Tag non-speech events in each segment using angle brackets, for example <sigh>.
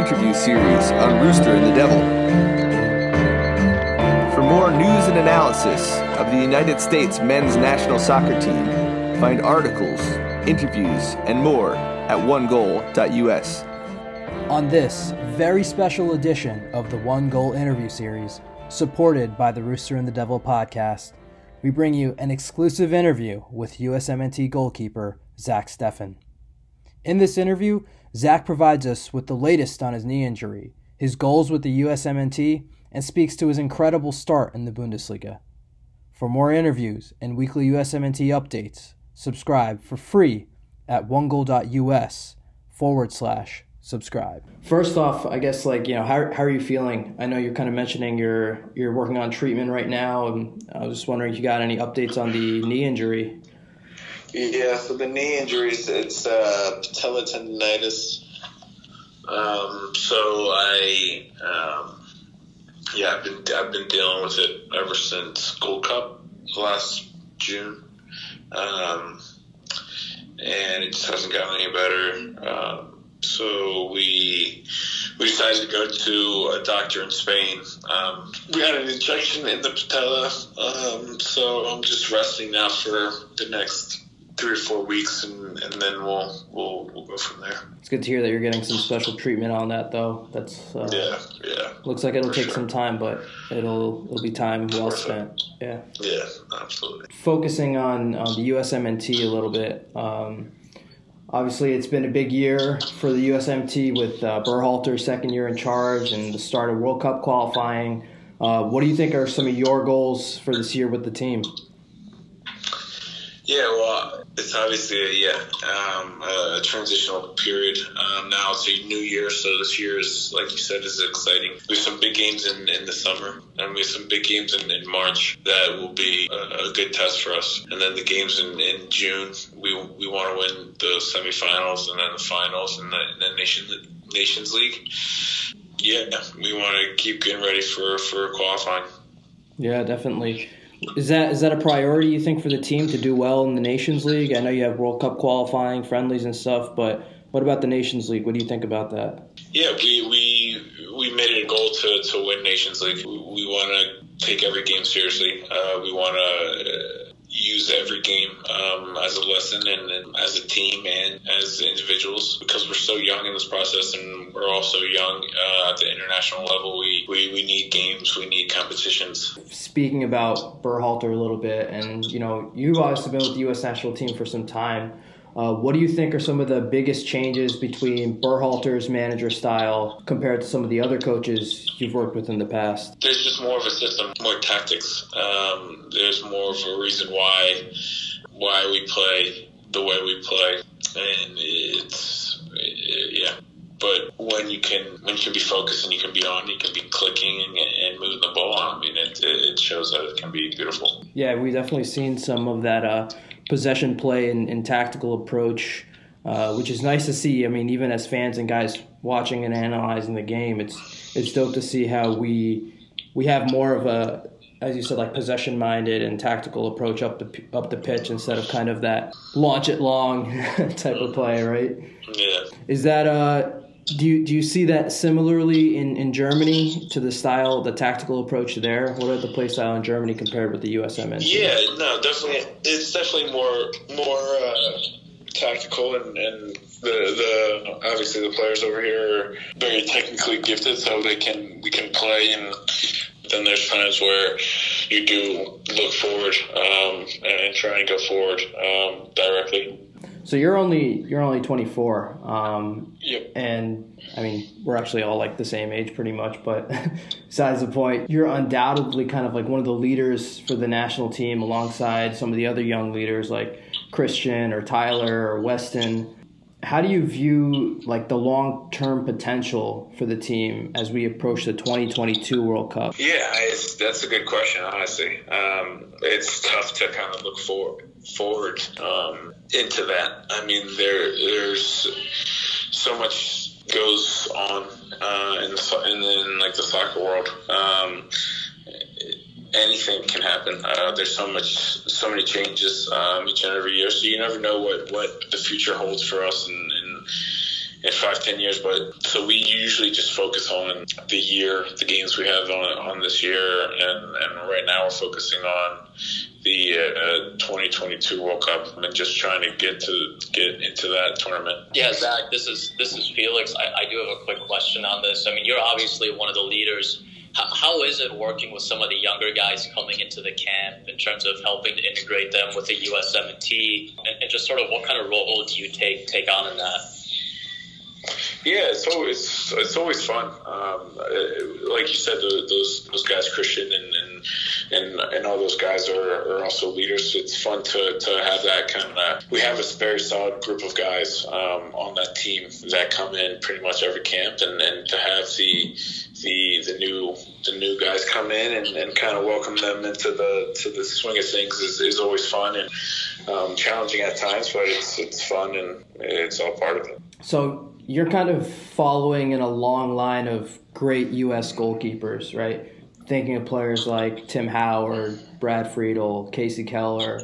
interview series on Rooster and the Devil. For more news and analysis of the United States men's national soccer team, find articles, interviews, and more at onegoal.us. On this very special edition of the One Goal interview series, supported by the Rooster and the Devil podcast, we bring you an exclusive interview with USMNT goalkeeper Zach Steffen. In this interview, Zach provides us with the latest on his knee injury, his goals with the USMNT, and speaks to his incredible start in the Bundesliga. For more interviews and weekly USMNT updates, subscribe for free at onegoal.us forward slash subscribe. First off, I guess like you know, how, how are you feeling? I know you're kind of mentioning you're you're working on treatment right now, and I was just wondering if you got any updates on the knee injury. Yeah, so the knee injuries, it's uh, patella tendonitis. Um, so I, um, yeah, I've been I've been dealing with it ever since Gold Cup last June, um, and it just hasn't gotten any better. Um, so we we decided to go to a doctor in Spain. Um, we had an injection in the patella, um, so I'm just resting now for the next three or four weeks, and, and then we'll, we'll we'll go from there. It's good to hear that you're getting some special treatment on that, though. That's uh, yeah, yeah. Looks like it'll take sure. some time, but it'll it'll be time well spent. Yeah. Yeah, absolutely. Focusing on on the USMNT a little bit. Um, obviously, it's been a big year for the USMT with uh, Berhalter's second year in charge and the start of World Cup qualifying. Uh, what do you think are some of your goals for this year with the team? Yeah, well, it's obviously a, yeah um, a transitional period. Um, now it's a new year, so this year is like you said is exciting. We have some big games in, in the summer, and we have some big games in, in March that will be a, a good test for us. And then the games in, in June, we we want to win the semifinals and then the finals and the, the nation Nations League. Yeah, we want to keep getting ready for for qualifying. Yeah, definitely. Is that is that a priority you think for the team to do well in the Nations League? I know you have World Cup qualifying, friendlies and stuff, but what about the Nations League? What do you think about that? Yeah, we we we made it a goal to, to win Nations League. We, we want to take every game seriously. Uh, we want to uh, use every game um, as a lesson and, and as a team and as individuals because we're so young in this process and we're also young uh, at the international level. We, we we need games. We need competitions. Speaking about Berhalter a little bit, and you know, you've obviously been with the U.S. national team for some time. Uh, what do you think are some of the biggest changes between Berhalter's manager style compared to some of the other coaches you've worked with in the past? there's just more of a system, more tactics. Um, there's more of a reason why why we play the way we play, and it's yeah. But when you can when you can be focused and you can be on, you can be clicking and, and moving the ball on. I mean, it, it shows that it can be beautiful. Yeah, we definitely seen some of that uh, possession play and, and tactical approach, uh, which is nice to see. I mean, even as fans and guys watching and analyzing the game, it's it's dope to see how we we have more of a, as you said, like possession minded and tactical approach up the up the pitch instead of kind of that launch it long <laughs> type of play, right? Yeah. Is that uh? Do you, do you see that similarly in, in Germany to the style, the tactical approach there? What are the play style in Germany compared with the USMN? Yeah, no, definitely. It's definitely more more uh, tactical, and, and the the obviously the players over here are very technically gifted, so they can we can play. And then there's times where you do look forward um, and, and try and go forward um, directly. So you're only you're only 24, um, Yep. and I mean we're actually all like the same age pretty much. But <laughs> besides the point, you're undoubtedly kind of like one of the leaders for the national team, alongside some of the other young leaders like Christian or Tyler or Weston. How do you view like the long term potential for the team as we approach the 2022 World Cup? Yeah, that's a good question. Honestly, um, it's tough to kind of look forward forward um, into that. I mean, there there's so much goes on uh, in the in, in like the soccer world. Um, anything can happen. Uh, there's so much, so many changes um, each and every year, so you never know what, what the future holds for us. And, and, and five, ten years. But so we usually just focus on the year, the games we have on, on this year, and, and right now we're focusing on the uh, 2022 World Cup and just trying to get to get into that tournament. Yeah, Zach, this is this is Felix. I, I do have a quick question on this. I mean, you're obviously one of the leaders. How, how is it working with some of the younger guys coming into the camp in terms of helping to integrate them with the USMNT and, and just sort of what kind of role do you take take on in that? Yeah, it's always it's always fun. Um, like you said, those those guys, Christian and and, and, and all those guys are, are, also leaders. It's fun to, to have that kind of. We have a very solid group of guys um, on that team that come in pretty much every camp, and, and to have the the the new the new guys come in and, and kind of welcome them into the to the swing of things is, is always fun and um, challenging at times, but it's it's fun and it's all part of it. So you're kind of following in a long line of great U.S. goalkeepers, right? Thinking of players like Tim Howard, Brad Friedel, Kasey Keller,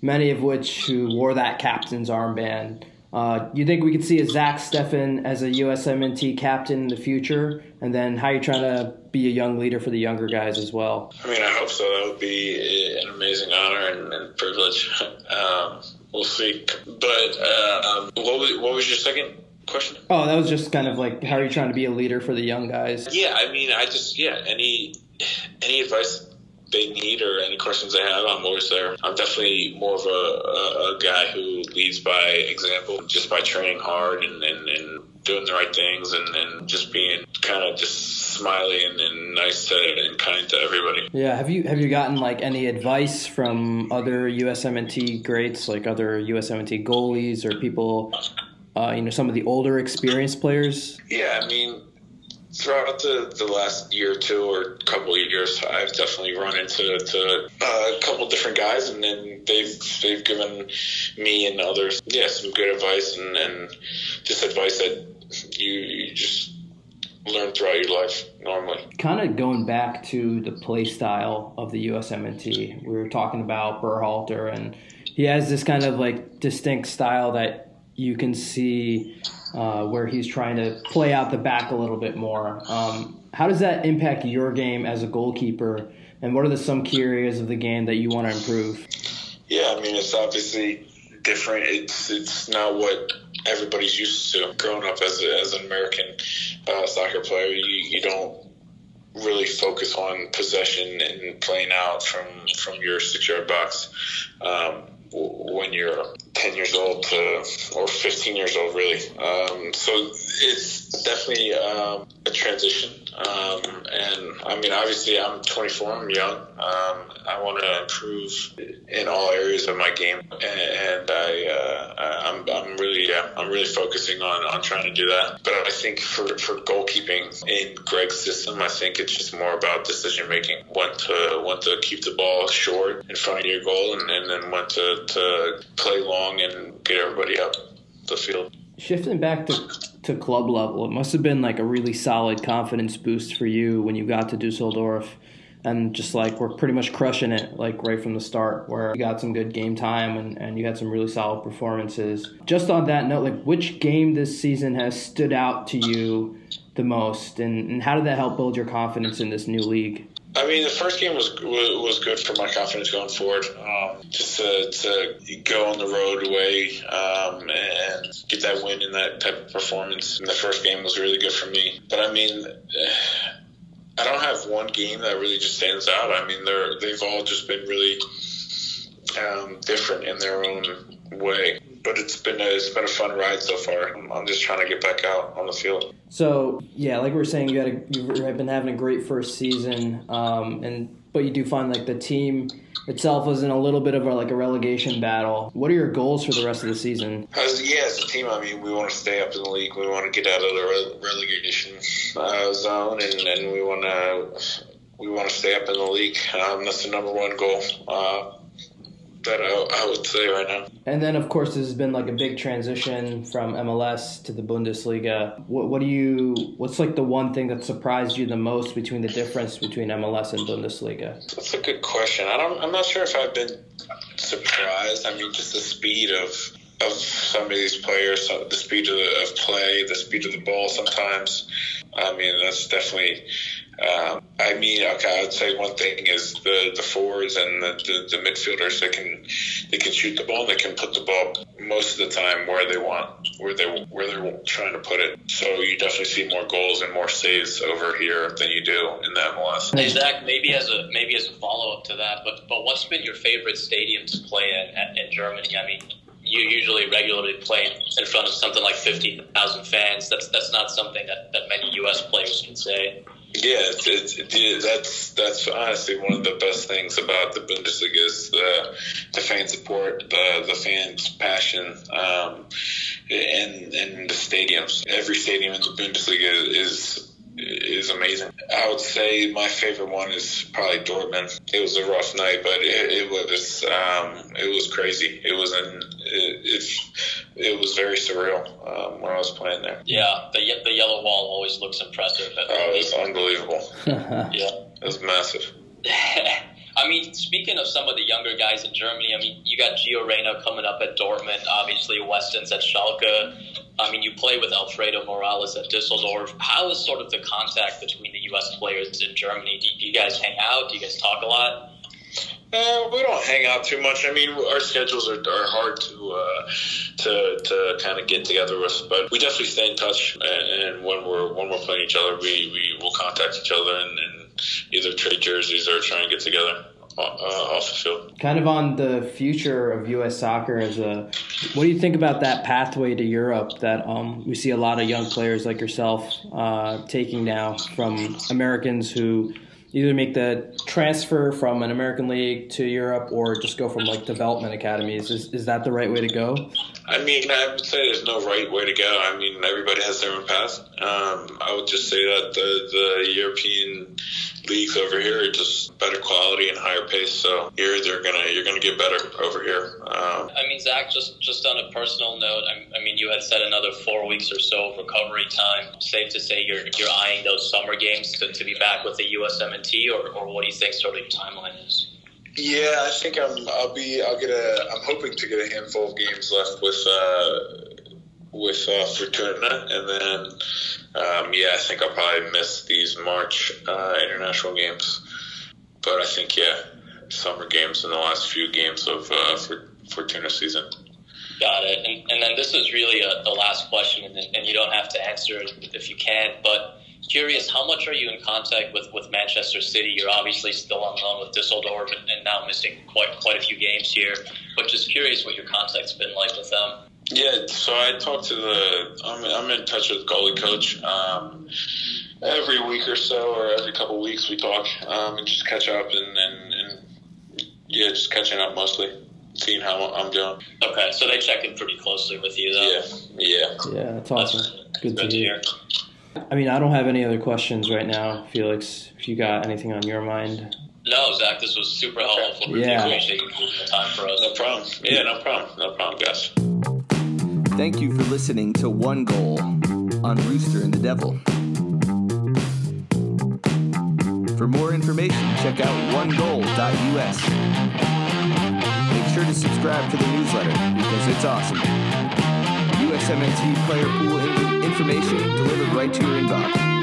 many of which who wore that captain's armband. Uh, you think we could see a Zach Steffen as a USMNT captain in the future? And then how are you trying to be a young leader for the younger guys as well? I mean, I hope so. That would be an amazing honor and, and privilege. <laughs> Um, we'll see. But uh, um, what, was, what was your second question? Oh, that was just kind of like how are you trying to be a leader for the young guys? Yeah, I mean, I just yeah, any any advice they need or any questions they have, I'm always there. I'm definitely more of a, a, a guy who leads by example, just by training hard and, and, and doing the right things and, and just being kind of just smiley and, and, nice to and kind to everybody. Yeah, have you have you gotten like any advice from other USMNT greats, like other USMNT goalies or people uh, you know, some of the older experienced players? Yeah, I mean, throughout the, the last year or two or couple of years, I've definitely run into to, uh, a couple different guys, and then they've they've given me and others, yeah, some good advice and, and just advice that you, you just learn throughout your life normally. Kind of going back to the play style of the USMNT, we were talking about Berhalter, and he has this kind of like distinct style that you can see uh, where he's trying to play out the back a little bit more. Um, how does that impact your game as a goalkeeper? And what are the some key areas of the game that you want to improve? Yeah, I mean it's obviously different. It's it's not what everybody's used to. Growing up as, a, as an American uh, soccer player, you, you don't really focus on possession and playing out from from your six yard box. Um, when you're 10 years old to, or 15 years old, really. Um, so it's definitely um, a transition. Um, and I mean, obviously, I'm 24, I'm young. Um, I want to improve in all areas of my game. And, and I, uh, I'm, I'm really, yeah, I'm really focusing on, on trying to do that. But I think for, for goalkeeping in Gregg's system, I think it's just more about decision making. When to, when to keep the ball short in front of your goal and, and then when to, to play long and get everybody up the field. Shifting back to, to club level, it must have been like a really solid confidence boost for you when you got to Dusseldorf and just like we're pretty much crushing it like right from the start where you got some good game time and, and you had some really solid performances. Just on that note like which game this season has stood out to you the most and, and how did that help build your confidence in this new league I mean, the first game was was good for my confidence going forward. Um, just to, to go on the road away um, and get that win in that type of performance. And the first game was really good for me. But I mean, <sighs> I don't have one game that really just stands out. I mean, they're they've all just been really um, different in their own way but it's been a, it's been a fun ride so far. I'm just trying to get back out on the field. So yeah, like we are saying, you had a, you have been having a great first season, um, and but you do find like the team itself was in a little bit of a, like a relegation battle. What are your goals for the rest of the season? As, yeah, as a team, I mean, we want to stay up in the league. We want to get out of the relegation uh, zone, and, and we want to we want to stay up in the league. Um, that's the number one goal. Uh, that I, I, would say right now. And then, of course, this has been like a big transition from MLS to the Bundesliga. What, what do you? What's like the one thing that surprised you the most between the difference between MLS and Bundesliga? That's a good question. I don't. I'm not sure if I've been surprised. I mean, just the speed of of some of these players, the speed of, the, of play, the speed of the ball. Sometimes, I mean, that's definitely. Um, I mean, okay, I would say one thing is the, the forwards and the, the, the midfielders. They can they can shoot the ball. They can put the ball most of the time where they want, where they where they're trying to put it. So you definitely see more goals and more saves over here than you do in the MLS. Hey Zach, maybe as a maybe as a follow up to that, but but what's been your favorite stadium to play in, in Germany? I mean, you usually regularly play in front of something like 50,000 fans. That's that's not something that, that many U.S. players can say. Yeah, it's, it's, it, that's that's honestly one of the best things about the Bundesliga is the the fan support, the the fans' passion, um, and and the stadiums. Every stadium in the Bundesliga is is amazing. I would say my favorite one is probably Dortmund. It was a rough night, but it, it was um, it was crazy. It was an it, it, it was very surreal um, when I was playing there. Yeah, the the yellow wall always looks impressive. Oh, it was unbelievable. <laughs> yeah, it was massive. <laughs> I mean, speaking of some of the younger guys in Germany, I mean, you got Gio Reyna coming up at Dortmund, obviously Weston's at Schalke. I mean, you play with Alfredo Morales at Dusseldorf. How is sort of the contact between the U.S. players in Germany? Do, do you guys hang out? Do you guys talk a lot? Uh, we don't hang out too much. I mean, our schedules are, are hard to uh, to to kind of get together with, but we definitely stay in touch. And, and when we're when we're playing each other, we, we will contact each other and, and either trade jerseys or try and get together uh, off the field. Kind of on the future of U.S. soccer as a, what do you think about that pathway to Europe that um, we see a lot of young players like yourself uh, taking now from Americans who either make the transfer from an American league to Europe or just go from like development academies. Is, is that the right way to go? I mean, I would say there's no right way to go. I mean, everybody has their own path. Um, I would just say that the, the European leagues over here are just better quality and higher pace. So here they're gonna you're gonna get better over here. Um, I mean, Zach, just just on a personal note, I, I, mean, you had said another four weeks or so of recovery time. Safe to say you're you're eyeing those summer games to, to be back with the USMNT, or, or what do you think sort of your timeline is? Yeah, I think I'm. I'll be. I'll get a. I'm hoping to get a handful of games left with uh, with uh, Fortuna, and then um, yeah, I think I'll probably miss these March uh, international games. But I think yeah, summer games and the last few games of uh, for Fortuna season. Got it. And, and then this is really a, the last question, and, and you don't have to answer it if you can, but curious, how much are you in contact with, with Manchester City? You're obviously still on loan with Dusseldorf and, and, now missing quite quite a few games here. But just curious what your contact's been like with them. Yeah, so I talked to the. I'm, I'm in touch with goalie coach. Um, every week or so, or every couple of weeks, we talk um, and just catch up and, and, and yeah, just catching up mostly seeing how I'm doing. Okay, so they check in pretty closely with you, though. Yeah, yeah, yeah. That's awesome. That's good, good to hear. I mean, I don't have any other questions right now, Felix. If you got anything on your mind. No, Zach, this was super helpful. Yeah. appreciate you taking the time for us. No problem. Yeah, no problem. No problem, guys. Thank you for listening to One Goal on Rooster and the Devil. For more information, check out onegoal.us. Make sure to subscribe to the newsletter because it's awesome. USMNT player pool information delivered right to your inbox.